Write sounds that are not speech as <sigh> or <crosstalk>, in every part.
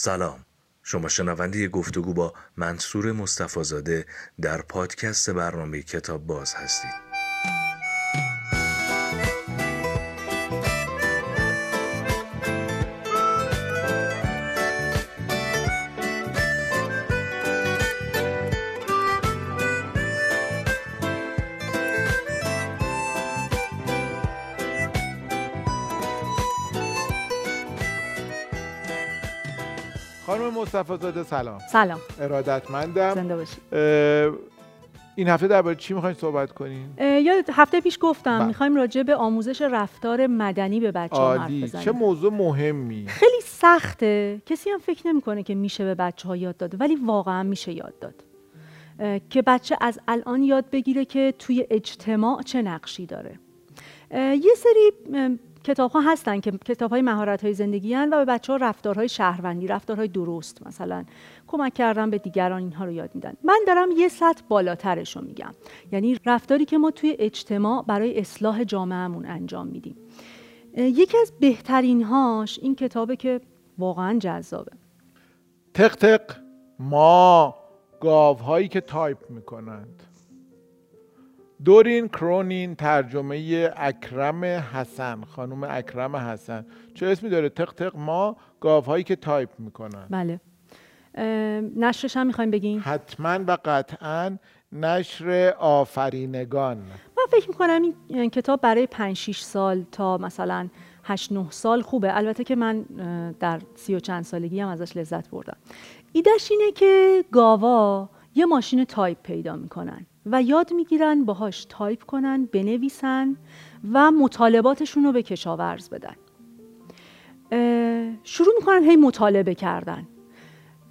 سلام. شما شنونده گفتگو با منصور مصطفی در پادکست برنامه کتاب باز هستید. مصطفی زاده سلام. سلام. ارادتمندم. زنده باشید. این هفته درباره چی می‌خواین صحبت کنین؟ یا هفته پیش گفتم بله. می‌خوایم راجع به آموزش رفتار مدنی به بچه ها حرف بزنیم. چه موضوع مهمی؟ خیلی سخته. کسی هم فکر نمی‌کنه که میشه به بچه ها یاد داد ولی واقعا میشه یاد داد. که بچه از الان یاد بگیره که توی اجتماع چه نقشی داره. یه سری کتاب ها هستن که کتاب های مهارت های زندگی هن و به بچه ها رفتارهای شهروندی رفتارهای درست مثلا کمک کردن به دیگران اینها رو یاد میدن. من دارم یه سطح بالاترش رو میگم. یعنی رفتاری که ما توی اجتماع برای اصلاح جامعهمون انجام میدیم. یکی از بهترین هاش این کتابه که واقعا جذابه. تق تق ما گاوهایی که تایپ می‌کنند. دورین کرونین ترجمه اکرم حسن خانم اکرم حسن. چه اسمی داره؟ تق تق ماع گاوهایی که تایپ می‌کنن. بله. نشرش هم می‌خوایم بگیم حتما و قطعا نشر آفرینگان. من فکر می‌کنم این کتاب برای 5 6 سال تا مثلا 8 9 سال خوبه. البته که من در سی و چند سالگی هم ازش لذت بردم. ایدهش اینه که گاوا یه ماشین تایپ پیدا می‌کنن. و یاد می‌گیرن باهاش تایپ کنن بنویسن و مطالباتشون رو به کشاورز بدن. شروع می‌کنن هی مطالبه کردن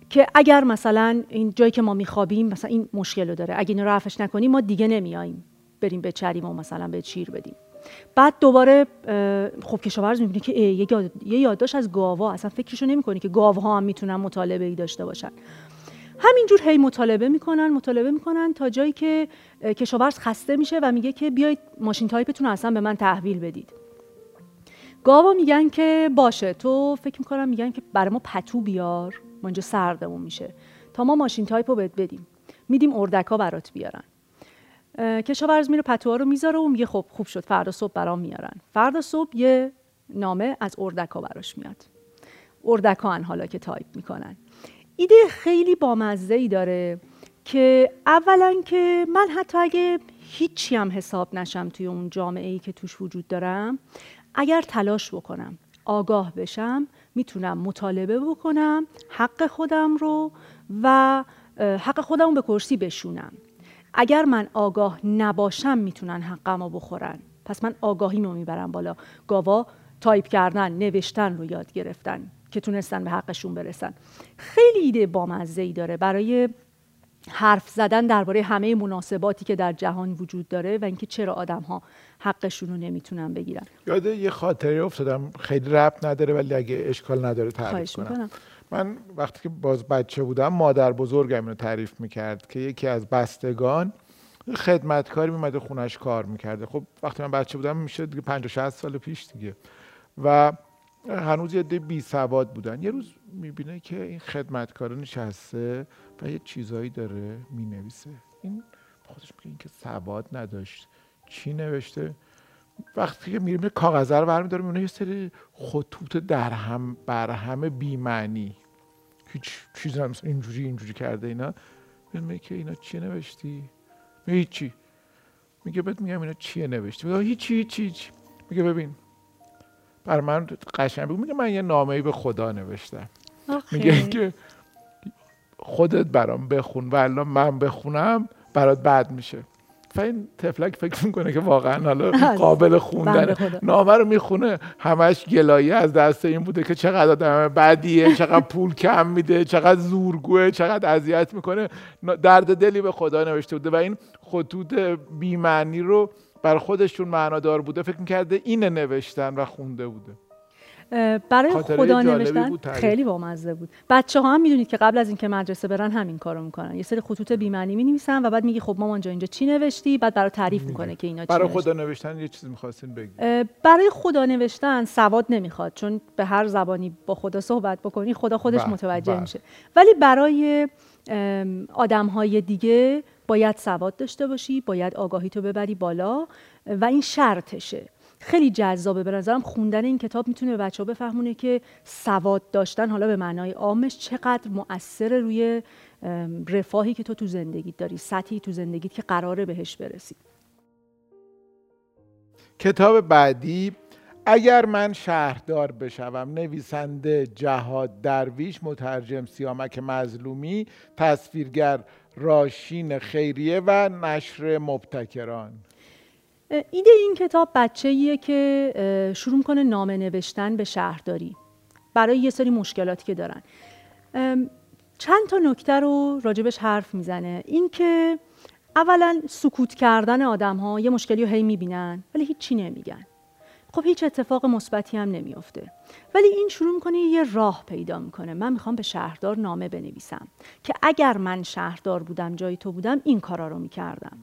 که اگر مثلا این جایی که ما میخوابیم مثلا این مشکل رو داره. اگه این رفعش نکنین ما دیگه نمیاییم بریم بچریم و مثلا بهت شیر بدیم. بعد دوباره خب کشاورز می‌بینه که یه یادداشت از گاوا. اصلا فکرشو نمی‌کنه که گاوها هم می‌تونن مطالبه ای داشته باشن. همینجور هی مطالبه می‌کنن مطالبه می‌کنن تا جایی که کشاورز خسته میشه و میگه که بیایید ماشین تایپتون اصلا به من تحویل بدید. گاوا میگن که باشه. تو فکر می‌کنم میگن که برای ما پتو بیار. ما اینجا سردمون میشه. تا ما ماشین تایپ رو بهت بدیم. میدیم اردکا برات بیارن. کشاورز میره پتوها رو می‌ذاره و میگه خب خوب شد. فردا صبح برام میارن. فردا صبح یه نامه از اردکا براش میاد. اردکا حالا که تایپ می‌کنن. ایده خیلی بامزه ای داره که اولا که من حتی اگه هیچی هم حساب نشم توی اون جامعه ای که توش وجود دارم اگر تلاش بکنم آگاه بشم می‌تونم مطالبه بکنم حق خودم رو و حق خودم به کرسی بشونم. اگر من آگاه نباشم می‌تونن حقم رو بخورن. پس من آگاهی رو می‌برم بالا. گاوا تایپ کردن نوشتن رو یاد گرفتن. که تونستن به حقشون برسن. خیلی ایده بامزه ای داره. برای حرف زدن درباره همه مناسباتی که در جهان وجود داره و اینکه چرا آدم ها حقشون رو نمی‌تونن بگیرن. یاد یه خاطره افتادم. خیلی رب نداره ولی اگه اشکال نداره تعریف کنم. من وقتی که باز بچه بودم مادر بزرگم اینو تعریف می‌کرد که یکی از بستگان خدمتکاری میمده خونش کار می‌کرده خب وقتی من بچه بودم میشه دیگه 50 60 سال پیش دیگه. و هنوز یه ده بی سواد بودن. یه روز می‌بینه که این خدمتکار نشسته و یه چیزایی داره می‌نویسه. این خودش میگه این که سواد نداشت. چی نوشته؟ وقتی که میریم کاغذ رو برمیداره می‌بینه یه سری خطوط در هم بر همه بیمعنی. هیچ چیز هم اینجوری اینجوری کرده اینا. میگه که اینا چی نوشتی؟ میگه هیچی. میگه بهت میگم اینا چیه نوشتی؟ میگه هیچی هیچی. میگه ببین بر من قشنگ میگه من یه نامه به خدا نوشتم. میگه که خودت برام بخون و الان من بخونم برات بد میشه. و این تفلک فکر می‌کنه که واقعا حالا قابل خوندن نامه رو می‌خونه. همش گلایه از دست این بوده که چقدر آدم بدیه چقدر پول کم میده چقدر زورگوه چقدر اذیت می‌کنه. درد دلی به خدا نوشته بوده و این خطوط بیمعنی رو بر خودشون معنادار بوده فکر می‌کرده اینه نوشتن و خونده بوده. برای خدا نوشتن خیلی بامزه بود. بچه ها هم می‌دونید که قبل از اینکه مدرسه برن همین کارو می‌کنن. یه سری خطوط بی‌معنی می نویسن و بعد میگی خب مامان جا اینجا چی نوشتی؟ بعد برای تعریف می‌کنه که اینا چی برای خدا نوشتن یه چیزی می‌خواستین بگید. برای خدا نوشتن سواد نمی‌خواد چون به هر زبانی با خدا صحبت بکنی خدا خودش بله، متوجه بله. میشه. ولی برای آدم های دیگه باید سواد داشته باشی باید آگاهی تو ببری بالا و این شرطشه. خیلی جذابه. به نظرم خوندن این کتاب می‌تونه به بچه ها بفهمونه که سواد داشتن حالا به معنای عامش چقدر مؤثر روی رفاهی که تو تو زندگیت داری سطحی تو زندگیت که قراره بهش برسی. کتاب بعدی اگر من شهردار بشوم نویسنده جهاد درویش مترجم سیامک مظلومی تصویرگر راشین خیریه و نشر مبتکران. ایده این کتاب بچه که شروع کنه نامه نوشتن به شهرداری. برای یه سری مشکلاتی که دارن. چند تا نکته رو راجبش حرف می‌زنه. اینکه اولا سکوت کردن آدم ها یه مشکلی رو هی می‌بینن ولی هیچی نمیگن. خب هیچ اتفاق مثبتی هم نمیافته. ولی این شروع می‌کنه یه راه پیدا می‌کنه. من می‌خوام به شهردار نامه بنویسم که اگر من شهردار بودم جای تو بودم این کارا رو می‌کردم.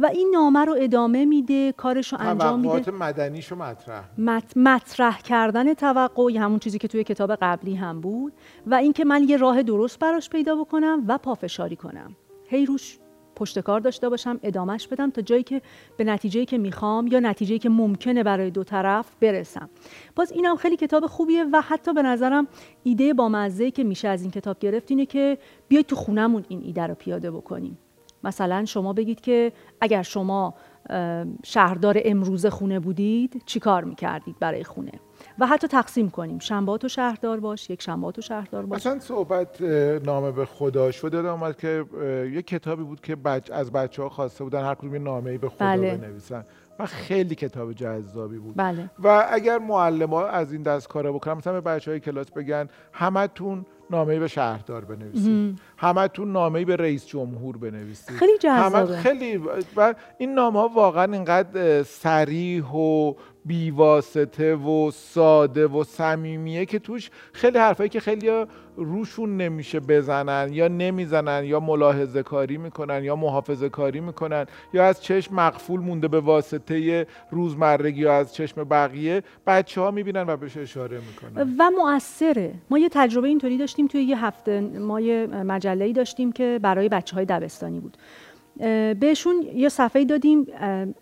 و این نامه رو ادامه میده کارش رو انجام میده. مدنیش مطرح. مط... مطرح کردن توقع همون چیزی که توی کتاب قبلی هم بود. و اینکه من یه راه درست براش پیدا بکنم و پافشاری کنم. هی روش پشتکار داشته باشم ادامهش بدم تا جایی که به نتیجه که می‌خوام یا نتیجه که ممکنه برای دو طرف برسم. باز اینم خیلی کتاب خوبیه و حتی به نظرم ایده با مزه که میشه از این کتاب گرفت اینه که بیاید تو خونمون این ایده رو پیاده بکنیم. مثلا شما بگید که اگر شما شهردار امروز خونه بودید چی کار می‌کردید برای خونه؟ و حتی تقسیم کنیم. شنبات و شهردار باش یک شنبات و شهردار باش. مثلا صحبت نامه به خدا شده آمد که یک کتابی بود که بچ... از بچه ها خواسته بودن هر کدوم نامه ای به خدا بله. بنویسن. و خیلی کتاب جذابی بود. بله. و اگر معلم ها از این دست کارا بکنن مثلا به بچه های کلاس بگن همتون نامه به شهردار بنویسید. همتون نامه به رئیس جمهور بنویسید. خیلی جذابه. خیلی و این نامه ها واقعا اینقدر سریح و بیواسطه و ساده و صمیمیه که توش خیلی حرفایی که خیلی روشون نمیشه بزنن یا نمی‌زنن یا ملاحظه کاری می‌کنن یا محافظه کاری می‌کنن یا از چشم مقفول مونده به واسطه روزمرگی یا از چشم بقیه بچه ها می‌بینن و بهش اشاره می‌کنن. و مؤثره. ما یه تجربه اینطوری داشتیم توی یه هفته ما یه مجله داشتیم که برای بچه های دبستانی بود. بهشون یه صفحه دادیم.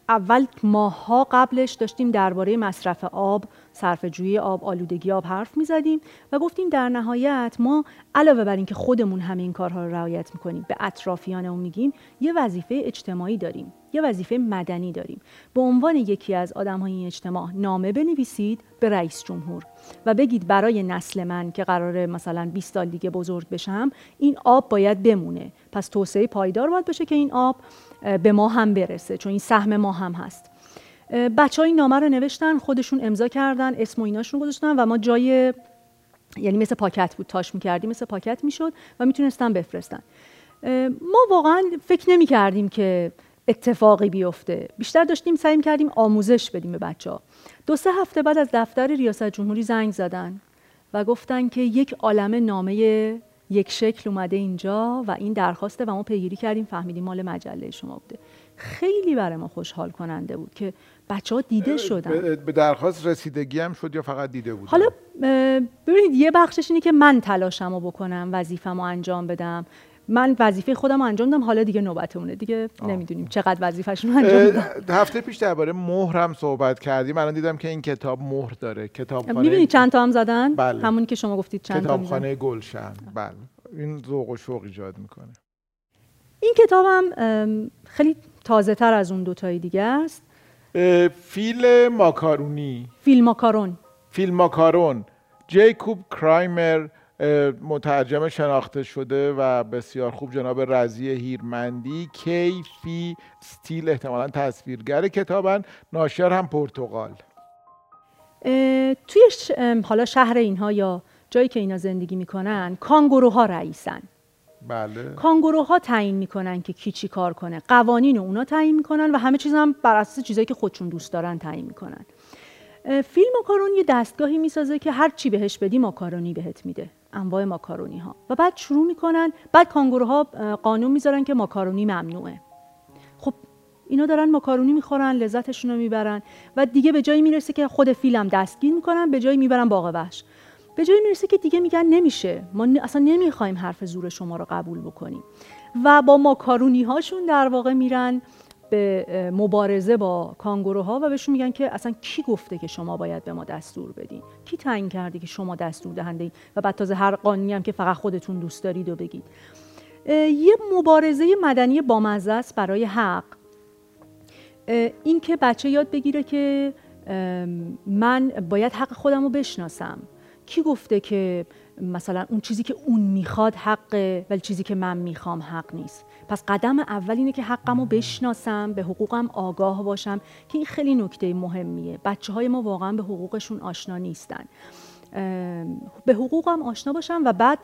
اول ماها قبلش داشتیم درباره مصرف آب جویی آب آلودگی آب حرف می‌زدیم و گفتیم در نهایت ما علاوه بر اینکه خودمون همه این کارها رو رعایت می‌کنیم به اطرافیانمون میگیم یه وظیفه اجتماعی داریم. یه وظیفه مدنی داریم. به عنوان یکی از آدم های این اجتماع نامه بنویسید به رئیس جمهور و بگید برای نسل من که قراره مثلا 20 سال دیگه بزرگ بشم این آب باید بمونه. پس توسعه پایدار باید بشه که این آب به ما هم برسه چون این سهم ما هم هست. بچه این نامه رو نوشتن خودشون امضا کردن اسم و ایناشون گذاشتن و ما جای یعنی مثل پاکت بود تاش می‌کردیم مثل پاکت می‌شد و می‌تونستن بفرستن. ما واقعا فکر نمی کردیم که اتفاقی بیفته. بیشتر داشتیم سعی کردیم آموزش بدیم به بچه ها دو سه هفته بعد از دفتر ریاست جمهوری زنگ زدن و گفتن که یک عالم نامه یک شکل اومده اینجا و این درخواسته و ما پیگیری کردیم فهمیدیم مال مجله شما بوده. خیلی برای ما خوشحال کننده بود که بچه ها دیده شدن. به درخواست رسیدگی هم شد یا فقط دیده بود حالا ببینید یه بخشش اینه که من تلاشم رو بکنم وظیفم رو انجام بدم. من وظیفه خودم انجام دادم حالا دیگه نوبتمونه. دیگه آه. نمی‌دونیم چقدر وظیفش رو انجام دادم هفته پیش درباره مهر هم صحبت کردیم. الان دیدم که این کتاب مهر داره. کتابخانه می‌بینید چند تا هم زدن؟ بله. همونی که شما گفتید چند تا کتابخانه گلشن. بله. این ذوق و شوق ایجاد می‌کنه. این کتابم خیلی تازه تر از اون دوتای دیگه است. فیل ماکارونی. فیل ماکارون. فیل ماکارون. جیکوب کرایمر مترجم شناخته شده و بسیار خوب جناب رزی هیرمندی کیفی ستیل احتمالا تصویرگر کتابن. ناشر هم پرتغال. توی حالا شهر اینها یا جایی که اینا زندگی می‌کنن کانگوروها رئیسن. بله. کانگوروها تعیین می‌کنن که کی چی کار کنه. قوانین رو اونا تعیین می‌کنن و همه چیز هم بر اساس چیزایی که خودشون دوست دارن تعیین می‌کنن. فیلم ماکارونی یه دستگاهی می‌سازه که هر چی بهش بدی ماکارونی بهت میده. انواع ماکارونی ها و بعد شروع می‌کنن بعد کانگوروها قانون می‌ذارن که ماکارونی ممنوعه. خب اینا دارن ماکارونی می‌خورن لذتشون رو می‌برن و دیگه به جایی می‌رسه که خود فیلم دستگیر می‌کنن به جایی می‌برن باغ وحش. به جایی می‌رسه که دیگه میگن نمیشه. ما اصلا نمی‌خوایم حرف زور شما رو قبول بکنیم. و با ماکارونی هاشون در واقع میرن به مبارزه با کانگوروها و بهشون میگن که اصلا کی گفته که شما باید به ما دستور بدین؟ کی تعیین کرده که شما دستور دهنده این و بعد تازه هر قانونی هم که فقط خودتون دوست دارید و بگید. یه مبارزه مدنی بامزه است برای حق. این که بچه یاد بگیره که من باید حق خودم رو بشناسم. کی گفته که مثلا اون چیزی که اون می‌خواد حقه ولی چیزی که من می‌خوام حق نیست؟ پس قدم اول اینه که حقم رو بشناسم به حقوقم آگاه باشم که این خیلی نکته مهمیه. بچه های ما واقعا به حقوقشون آشنا نیستن. به حقوقم آشنا باشم و بعد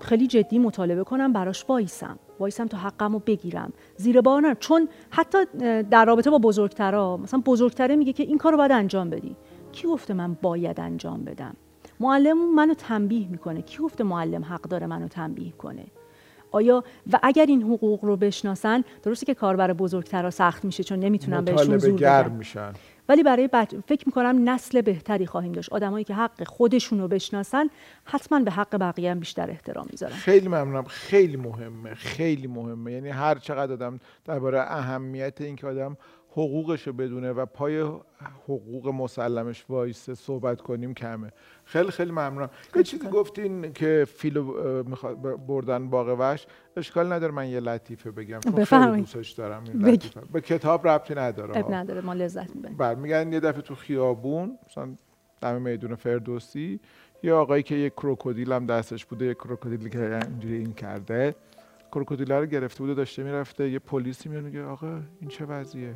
خیلی جدی مطالبه کنم براش وایسم. وایسم تا حقم رو بگیرم. زیر بار نرم. چون حتی در رابطه با بزرگترا مثلا بزرگتره میگه که این کار رو باید انجام بدی. کی گفته من باید انجام بدم؟ معلم منو تنبیه می‌کنه. کی گفته معلم حق داره منو تنبیه کنه؟ آیا و اگر این حقوق رو بشناسن درسته که کار برای بزرگترها سخت میشه چون نمی‌تونن بهشون زور بدن. میشن. ولی برای بچ... فکر می‌کنم نسل بهتری خواهیم داشت. آدمایی که حق خودشون رو بشناسن حتما به حق بقیه هم بیشتر احترام می‌ذارن. خیلی ممنونم. خیلی مهمه. خیلی مهمه. یعنی هر چقدر آدم درباره اهمیت اینکه آدم حقوقش رو بدونه و پای حقوق مسلمش وایسه صحبت کنیم کمه. خیلی خیلی ممنونم. یه چیزی گفتین که فیلو بردن باغ وحش. اشکال نداره من یه لطیفه بگم. چون خیلی دوستش دارم این به کتاب ربطی نداره. اب نداره ما لذت می‌بریم. بله میگن یه دفعه تو خیابون مثلا دم میدون فردوسی یه آقایی که یه کروکودیل هم دستش بوده یه کروکودیلی که اینجوری این کرده کروکودیل رو گرفته بوده داشته می‌رفته. یه پلیسی میاد میگه آقا این چه وضعیه؟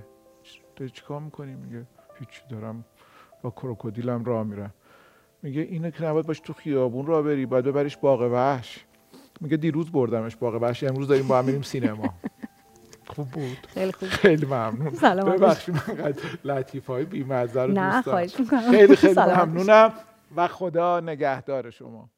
داری چیکار می‌کنی؟ میگه هیچی دارم. با کروکودیلم راه میرم. میگه اینو که نباید باش تو خیابون راه بری باید ببریش باغ وحش. میگه دیروز بردمش باغ وحش. امروز داریم با هم میریم سینما. <laughs> خوب بود. خیلی خوب. خیلی ممنون. سلام ببخشید من لطیف های بیمزه رو نه دوست دارم. خیلی خیلی ممنونم و خدا نگهدار شما.